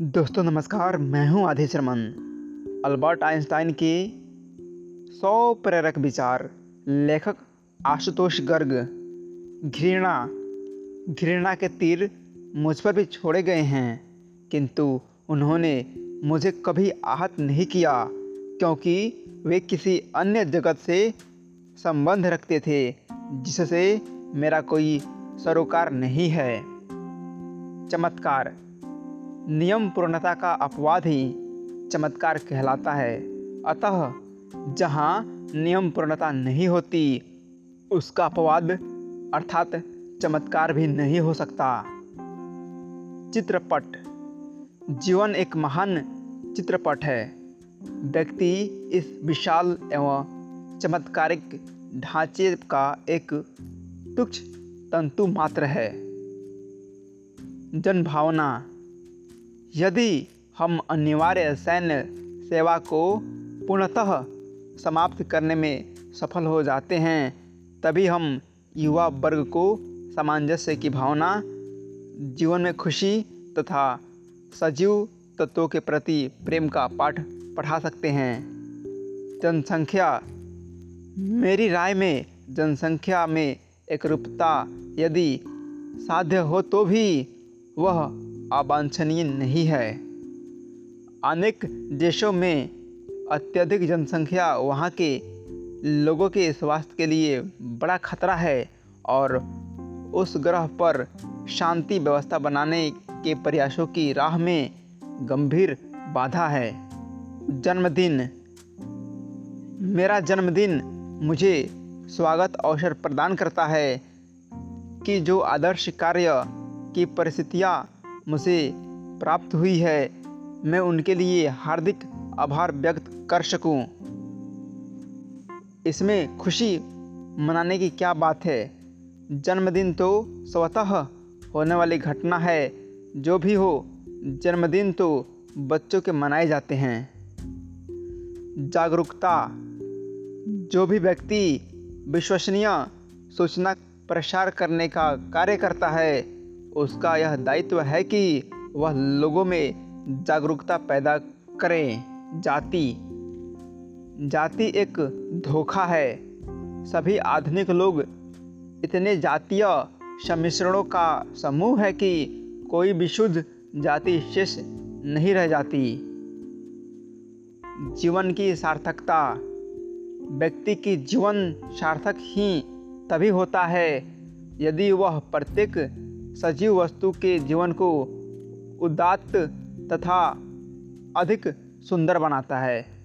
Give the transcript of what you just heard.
दोस्तों, नमस्कार। मैं हूँ आधे शर्मन। अल्बर्ट आइंस्टाइन के सौ प्रेरक विचार। लेखक आशुतोष गर्ग। घृणा। घृणा के तीर मुझ पर भी छोड़े गए हैं। किंतु उन्होंने मुझे कभी आहत नहीं किया, क्योंकि वे किसी अन्य जगत से संबंध रखते थे, जिससे मेरा कोई सरोकार नहीं है। चमत्कार। नियम पूर्णता का अपवाद ही चमत्कार कहलाता है। अतः जहाँ नियम पूर्णता नहीं होती, उसका अपवाद अर्थात चमत्कार भी नहीं हो सकता। चित्रपट। जीवन एक महान चित्रपट है। व्यक्ति इस विशाल एवं चमत्कारिक ढांचे का एक तुच्छ तंतु मात्र है। जनभावना। यदि हम अनिवार्य सैन्य सेवा को पूर्णतः समाप्त करने में सफल हो जाते हैं, तभी हम युवा वर्ग को सामंजस्य की भावना, जीवन में खुशी तथा सजीव तत्वों के प्रति प्रेम का पाठ पढ़ा सकते हैं। जनसंख्या। मेरी राय में जनसंख्या में एकरूपता यदि साध्य हो तो भी वह अवांछनीय नहीं है। अनेक देशों में अत्यधिक जनसंख्या वहाँ के लोगों के स्वास्थ्य के लिए बड़ा खतरा है और उस ग्रह पर शांति व्यवस्था बनाने के प्रयासों की राह में गंभीर बाधा है। जन्मदिन। मेरा जन्मदिन मुझे स्वागत अवसर प्रदान करता है कि जो आदर्श कार्य की परिस्थितियाँ मुझे प्राप्त हुई है। मैं उनके लिए हार्दिक आभार व्यक्त कर सकूँ। इसमें खुशी मनाने की क्या बात है? जन्मदिन तो स्वतः होने वाली घटना है। जो भी हो, जन्मदिन तो बच्चों के मनाए जाते हैं। जागरूकता। जो भी व्यक्ति विश्वसनीय सूचना प्रसार करने का कार्य करता है उसका यह दायित्व है कि वह लोगों में जागरूकता पैदा करें। जाति। जाति एक धोखा है। सभी आधुनिक लोग इतने जातीय सम्मिश्रणों का समूह है कि कोई विशुद्ध जाति शेष नहीं रह जाती। जीवन की सार्थकता। व्यक्ति की जीवन सार्थक ही तभी होता है यदि वह प्रत्येक सजीव वस्तु के जीवन को उदात्त तथा अधिक सुंदर बनाता है।